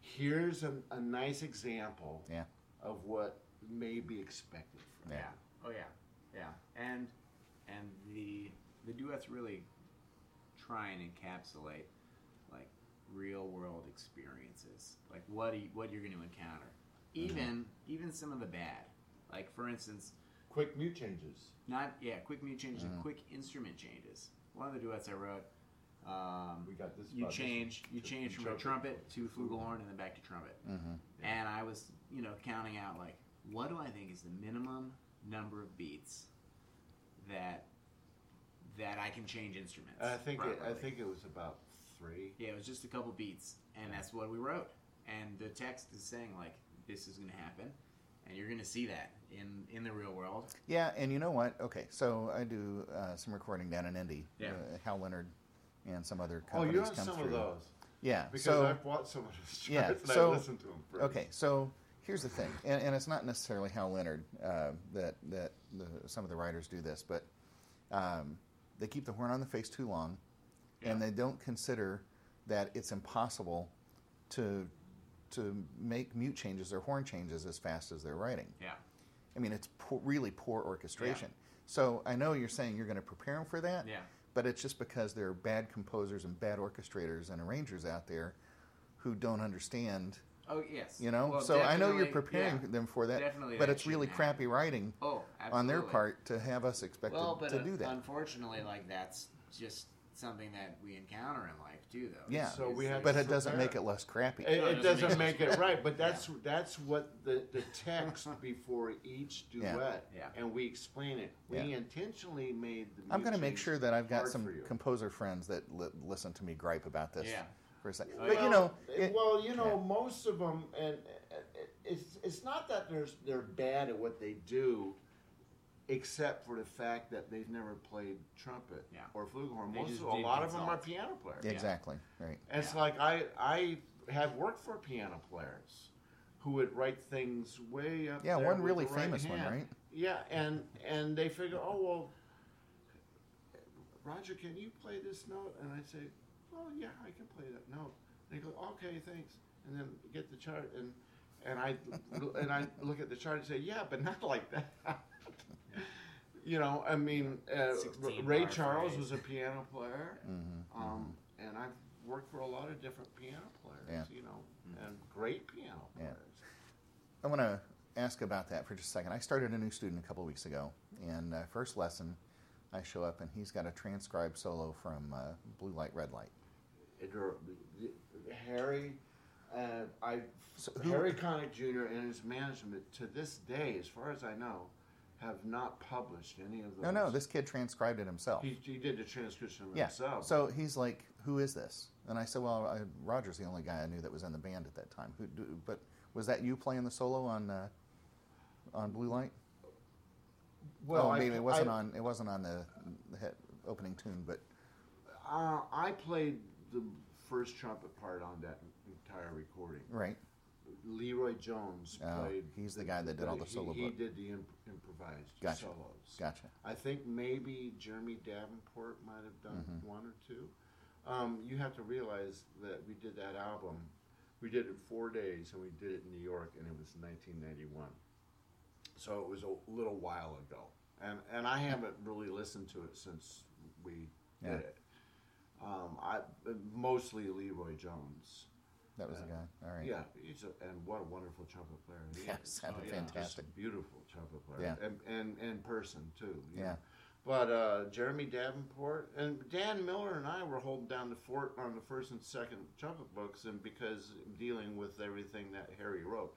Here's a, a nice example Yeah. of what may be expected from Yeah. Yeah. Oh yeah. Yeah. And and the the duets really try and encapsulate like real world experiences, like what you, what you're going to encounter, even even some of the bad. Like for instance, Quick mute changes. not yeah, quick mute changes and Mhm. quick instrument changes. One of the duets I wrote, um, We got this. you change you change from a trumpet to flugelhorn and then back to trumpet. Mm-hmm. And I was, you know, counting out like, what do I think is the minimum number of beats that that I can change instruments? I think it, I think it was about three. yeah, it was just a couple beats, and that's what we wrote. And the text is saying like, this is going to happen, and you're going to see that in in the real world. Yeah, and you know what? Okay, so I do uh, some recording down in Indy. Yeah. Uh, Hal Leonard and some other Oh, companies you're on come some through. of those. Yeah. Because so I've bought some of his charts Yeah, and so- I listened to them. first. Okay, so here's the thing, and, and it's not necessarily Hal Leonard uh, that that the, some of the writers do this, but um, they keep the horn on the face too long, and they don't consider that it's impossible to to make mute changes or horn changes as fast as they're writing. Yeah. I mean, it's poor, really poor orchestration. So I know you're saying you're going to prepare them for that, Yeah. but it's just because there are bad composers and bad orchestrators and arrangers out there who don't understand Oh yes. you know, Well, so I know you're preparing yeah. them for that, Definitely but that it's really shouldn't crappy writing Oh, on their part to have us expected Well, but to uh, do that. unfortunately, like that's just something that we encounter in life too, though. Yeah. So we have but it doesn't prepare. make it less crappy. It, it it doesn't doesn't make make it right, but that's that's what the, the text before each duet, Yeah. and we explain it. We Yeah. intentionally made the. I'm going to make sure that I've got some composer friends that li- listen to me gripe about this Yeah. for a second. Oh, but yeah. you know, Well, it- well, you know, yeah. most of them, and uh, it's it's not that they're they're bad at what they do, except for the fact that they've never played trumpet Yeah. or flugelhorn. They Most of, a do lot of them are piano players. exactly right. And it's Yeah. like I I have worked for piano players who would write things way up. Yeah, there one with really the right famous one, right? Yeah, and and they figure, oh well, Roger, can you play this note? And I say, well, yeah, I can play that note. And They go, okay, thanks, and then get the chart and. And I and I look at the chart and say, "Yeah, but not like that." you know, I mean, uh, Ray Charles phrase. was a piano player, Mm-hmm, um, and I've worked for a lot of different piano players. Yeah. You know, and great piano Yeah. players. I want to ask about that for just a second. I started a new student a couple weeks ago, and uh, first lesson, I show up and he's got a transcribed solo from uh, Blue Light, Red Light. It- or- Harry, uh, I So Harry Connick Jr. and his management to this day, as far as I know, have not published any of those. No, no, this kid transcribed it himself. he, he did the transcription yeah. himself. So he's like, "Who is this?" And I said, "Well, I, Roger's the only guy I knew that was in the band at that time. Who, do, but was that you playing the solo on uh, on Blue Light? well, oh, I- maybe it wasn't I- on. It wasn't on the, the hit, opening tune, but Uh, I played the first trumpet part on that entire recording. right. Leroy Jones Oh, played. he's the guy that did all the he- solo He, book. did the imp- improvised Gotcha. solos. Gotcha. I think maybe Jeremy Davenport might have done Mm-hmm. one or two. Um, you have to realize that we did that album. We did it four days, and we did it in New York, and it was 1991. So it was a little while ago, and and I haven't really listened to it since we Yeah. did it. Um, I mostly Leroy Jones. That was the guy. All right. Yeah, he's a, and what a wonderful trumpet player. he Yeah, is. sounded yeah, fantastic. beautiful trumpet player. Yeah. And, and in person too. Yeah. know. But uh, Jeremy Davenport and Dan Miller and I were holding down the fort on the first and second trumpet books, and because dealing with everything that Harry wrote,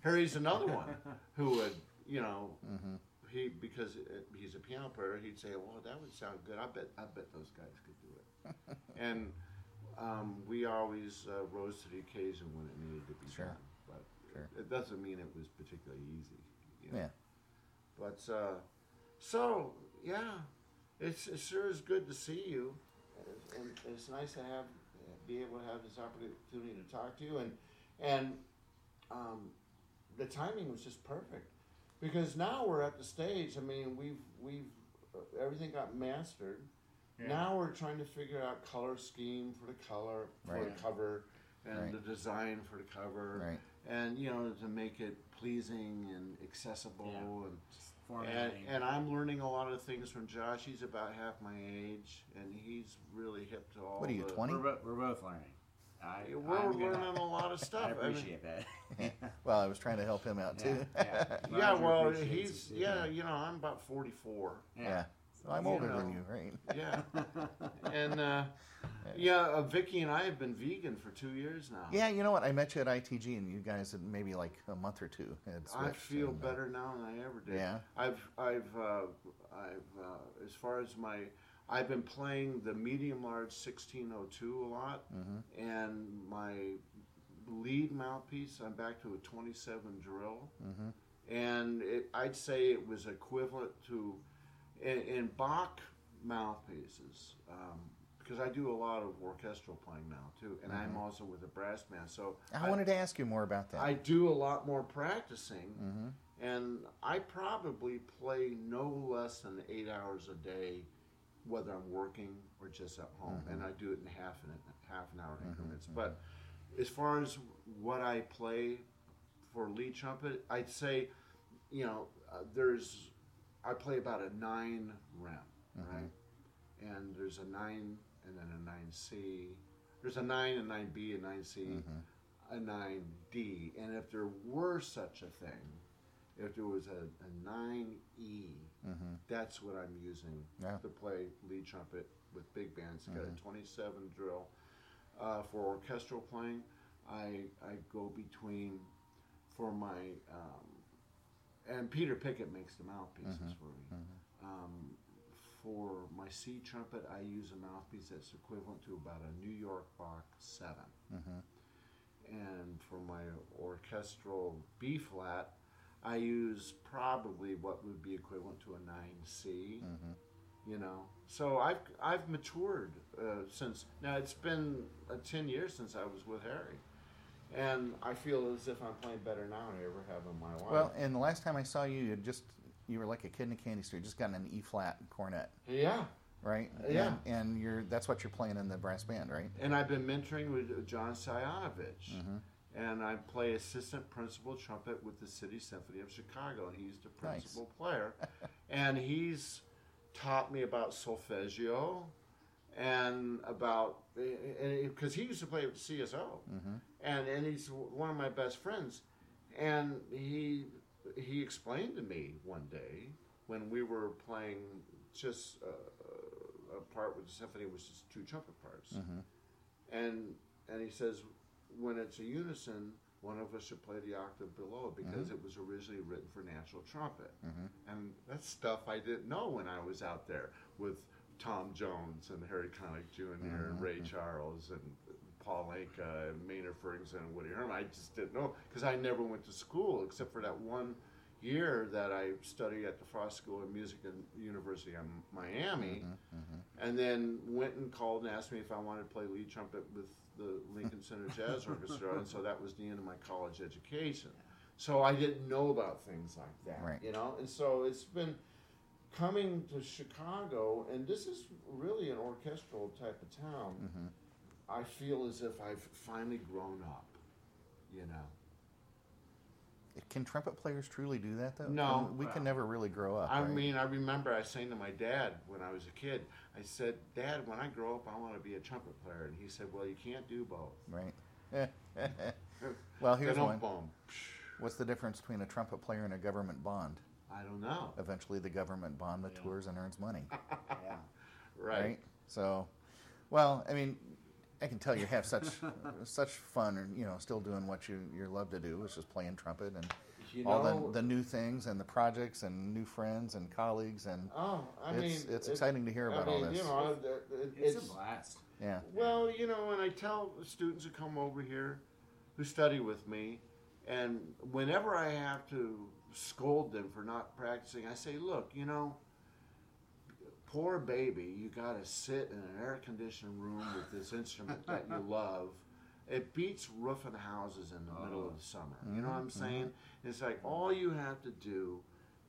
Harry's another one who would, you know, Mm-hmm. he because he's a piano player, he'd say, "Well, that would sound good. I bet, I bet those guys could do it." and um, we always uh, rose to the occasion when it needed to be Sure. done. But Sure. it doesn't mean it was particularly easy. you know. Yeah. But uh, so yeah, it's it sure is good to see you, and it's nice to have be able to have this opportunity to talk to you, and and um, the timing was just perfect because now we're at the stage. I mean, we've we've uh, everything got mastered. Yeah. Now we're trying to figure out color scheme for the color for Right. the cover and Right. the design for the cover Right. and you know to make it pleasing and accessible Yeah. and and, and I'm learning a lot of things from Josh. He's about half my age, and he's really hip to all. What are you, 20? we're, we're both learning. I, We're I'm gonna- learning a lot of stuff. I I mean- appreciate that. Well, I was trying to help him out too. yeah, yeah. Yeah, well, he's yeah, you know, I'm about 44. Yeah. So, I'm older know. than you, right? Yeah, and uh, yeah, uh, Vicky and I have been vegan for two years now. Yeah, you know what? I met you at ITG, and you guys had maybe like a month or two. Had I feel and, uh, better now than I ever did. Yeah? I've I've uh, I've uh, as far as my I've been playing the medium large 1602 a lot, Mm-hmm. and my lead mouthpiece I'm back to a 27 drill, Mm-hmm. and it, I'd say it was equivalent to in, in Bach mouthpieces. Um, because I do a lot of orchestral playing now too, and I'm also with a brass band. So I, wanted to ask you more about that. I do a lot more practicing, Mhm. and I probably play no less than eight hours a day, whether I'm working or just at home, and I do it in half an half an hour increments. But as far as what I play for lead trumpet, I'd say, you know, uh, there's I play about a nine rem, right? And there's a nine and then a nine C. There's a nine, a nine B, a nine C, a nine D. And if there were such a thing, if there was a, a nine E, that's what I'm using Yeah. to play lead trumpet with big bands. Got a 27 drill. Uh, for orchestral playing, I I go between for my um, and Peter Pickett makes the mouthpieces for me. Um, for my C trumpet, I use a mouthpiece that's equivalent to about a New York Bach 7 And for my orchestral B flat, I use probably what would be equivalent to a 9C. You know, so I've I've matured uh, since now. It's been uh, ten years since I was with Harry, and I feel as if I'm playing better now than I ever have in my life. well, and the last time I saw you, you just you were like a kid in a candy store, just gotten an E flat cornet, yeah, right? Uh, yeah. And, and you're that's what you're playing in the brass band, right? and I've been mentoring with John Sayanovich, mm-hmm. and I play assistant principal trumpet with the City Symphony of Chicago, and he's the Nice. principal player, and he's taught me about solfeggio and about because he used to play with CSO, mm-hmm. and and he's one of my best friends, and he he explained to me one day when we were playing just uh, a part with the symphony was just two trumpet parts, mm-hmm. and and he says when it's a unison, one of us should play the octave below because mm-hmm. it was originally written for natural trumpet, and that's stuff I didn't know when I was out there with Tom Jones and Harry Connick junior and mm-hmm. Ray Charles and Paul Anka and Maynard Ferguson and Woody Herman. I just didn't know because I never went to school except for that one year that I studied at the Frost School of Music and University of Miami, mm-hmm, mm-hmm. and then Wynton called and asked me if I wanted to play lead trumpet with the Lincoln Center Jazz Orchestra, and so that was the end of my college education. So I didn't know about things like that, Right. you know, and so it's been coming to Chicago, and this is really an orchestral type of town. Mm-hmm. I feel as if I've finally grown up, you know. Can trumpet players truly do that though? No. We can never really grow up. I right? mean, I remember I saying to my dad when I was a kid, I said, Dad, when I grow up, I want to be a trumpet player. And he said, Well, you can't do both. right? well, here's don't one. boom. What's the difference between a trumpet player and a government bond? I don't know. Eventually, the government bond matures and earns money, Yeah. Right. right? So, well, I mean, I can tell you have such such fun, and you know, still doing what you you love to do, which is playing trumpet and You all the, the new things and the projects and new friends and colleagues and oh, I it's mean, it's it- exciting to hear I about all this. You know, it- it- It's, it's, a blast. yeah, Well, you know, and I tell students who come over here, who study with me, and whenever I have to scold them for not practicing, I say, look, you know, poor baby, you got to sit in an air conditioned room with this instrument that you love. It beats roofing houses in the middle of the oh. summer. You know what I'm mm-hmm. saying? Mm-hmm. It's like all you have to do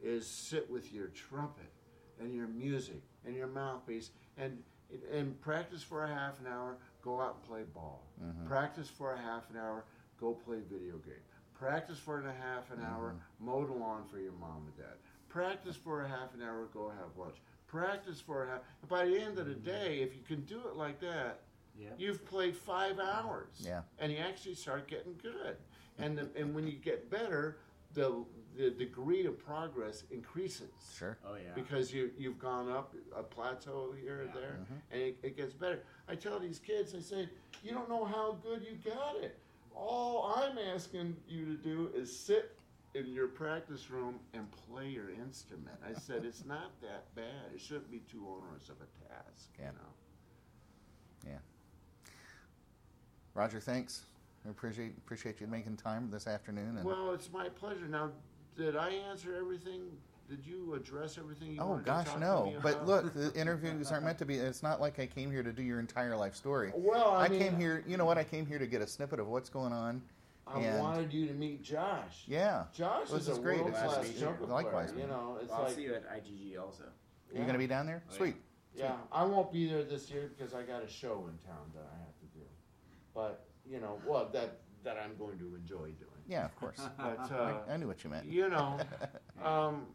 is sit with your trumpet and your music and your mouthpiece and and practice for a half an hour. Go out and play ball. Mm-hmm. Practice for a half an hour. Go play video game. Practice for a half an hour. Mow the lawn for your mom and dad. Practice for a half an hour. Go have lunch. Practice for a half. And by the end of the mm-hmm. day, if you can do it like that, Yeah. you've played five hours. Yeah. And you actually start getting good. And the, and when you get better, the the degree of progress increases sure. Oh yeah. because you you've gone up a plateau here and Yeah. there, mm-hmm. and it, it gets better. I tell these kids, I say, you don't know how good you got it. All I'm asking you to do is sit in your practice room and play your instrument. I said it's not that bad. It shouldn't be too onerous of a task. Yeah. You know. Yeah. Roger, thanks. I appreciate appreciate you making time this afternoon. And Well, it's my pleasure. Now, did I answer everything did you address everything you Oh wanted to gosh, talk to no! me But look, the interviews aren't meant to be. It's not like I came here to do your entire life story. Well, I, I, mean, came here. You know what? I came here to get a snippet of what's going on. I and- wanted you to meet Josh. Yeah, Josh This is is a great. world It's class nice to meet you. trumpet Likewise, player. You know, it's Well, I'll see you at ITG also. You're gonna be down there? Oh, yeah. Sweet. Yeah, I won't be there this year because I got a show in town that I have to do. But you know, well, that that I'm going to enjoy doing. Yeah, of course. But uh, I, I knew what you meant. you know, um,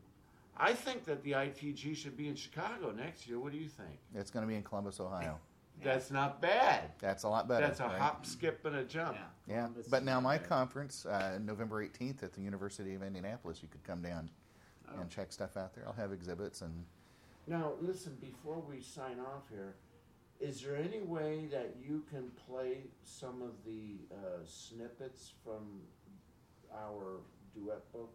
I think that the ITG should be in Chicago next year. What do you think? It's gonna be in Columbus, Ohio. That's not bad. That's a lot better. That's a right? hop, skip, and a jump. Yeah. Yeah, but now my conference, uh, November 18th at the University of Indianapolis, you could come down Oh. and check stuff out there. I'll have exhibits and Now, listen, before we sign off here, is there any way that you can play some of the uh, snippets from our duet book?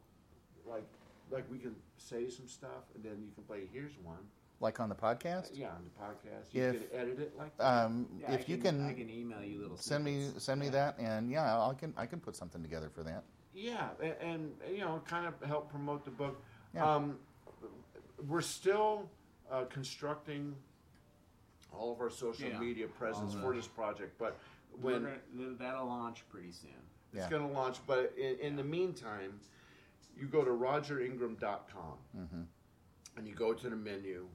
Like, like we can say some stuff, and then you can play. Here's one. like on the podcast. Yeah, on the podcast, you If- can edit it like that. Um, Yeah, if I you I can can email you little. send me snippets. send me that, and yeah, I can I can put something together for that. Yeah, and, and you know, kind of help promote the book. Yeah. Um, we're still uh, constructing all of our social Yeah. media presence for this project, but when gonna- that'll launch pretty soon. it's Yeah. going to launch, but in, in the meantime, you go to rogeringram.com hmm and you go to the menu,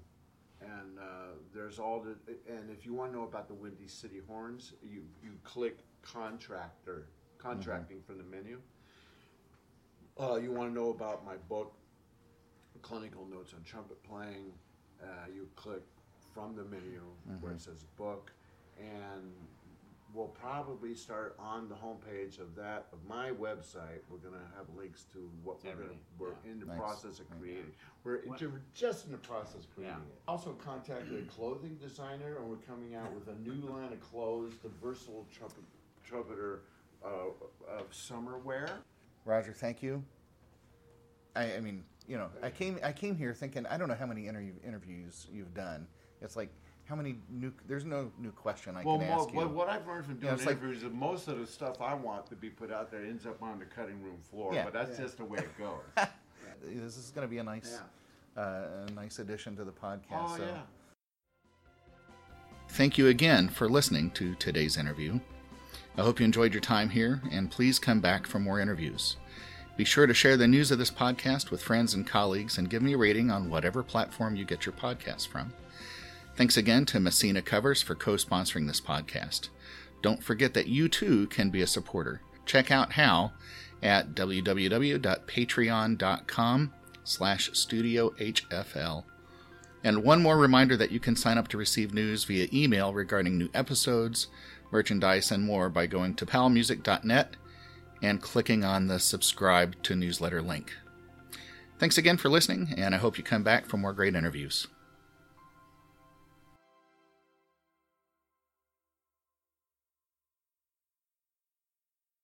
and uh, there's all the. And if you want to know about the Windy City Horns, you you click contractor contracting from the menu. Uh, you want to know about my book, Clinical Notes on Trumpet Playing. Uh, you click from the menu where it says book, and we'll probably start on the homepage of that of my website. We're gonna have links to what we're gonna. Everything, We're yeah. in the Nice. process of creating. We're What- ju- just in the process of creating Yeah. it. Also contacted a clothing designer, and we're coming out with a new line of clothes, the versatile trumpet, trumpeter uh, of summer wear. Roger, thank you. I, I mean, you know, I came I came here thinking I don't know how many interview, interviews you've done. It's like how many new. There's no new question I Well, can mo- ask you. what, what I've learned from doing it's like- interviews is most of the stuff I want to be put out there ends up on the cutting room floor. Yeah. But that's Yeah. just the way it goes. this is going to be a nice Yeah. uh, a nice addition to the podcast. oh so. yeah. Thank you again for listening to today's interview. I hope you enjoyed your time here, and please come back for more interviews. Be sure to share the news of this podcast with friends and colleagues and give me a rating on whatever platform you get your podcast from. Thanks again to Messina Covers for co sponsoring this podcast. Don't forget that you too can be a supporter. Check out how at www.patreon.com slash studiohfl. And one more reminder that you can sign up to receive news via email regarding new episodes, merchandise, and more by going to palmusic.net and clicking on the subscribe to newsletter link. Thanks again for listening, and I hope you come back for more great interviews.